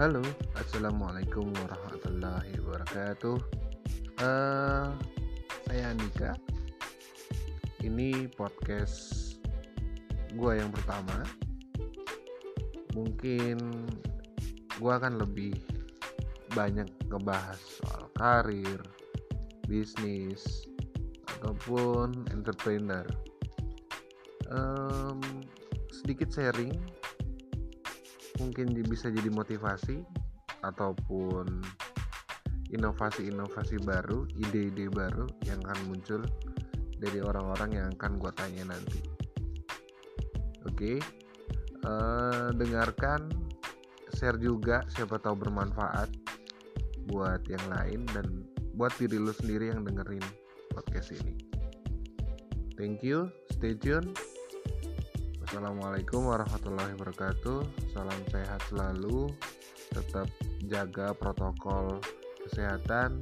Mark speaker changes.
Speaker 1: Halo, assalamualaikum warahmatullahi wabarakatuh. Uh, saya Andika. Ini podcast gue yang pertama. Mungkin gue akan lebih banyak ngebahas soal karir, bisnis, ataupun entrepreneur. Um, sedikit sharing mungkin bisa jadi motivasi ataupun inovasi-inovasi baru, ide-ide baru yang akan muncul dari orang-orang yang akan gue tanya nanti. Oke, uh, dengarkan, share juga, siapa tahu bermanfaat buat yang lain dan buat diri lu sendiri yang dengerin podcast ini. Thank you, stay tune. Assalamualaikum warahmatullahi wabarakatuh. Salam sehat selalu. Tetap jaga protokol kesehatan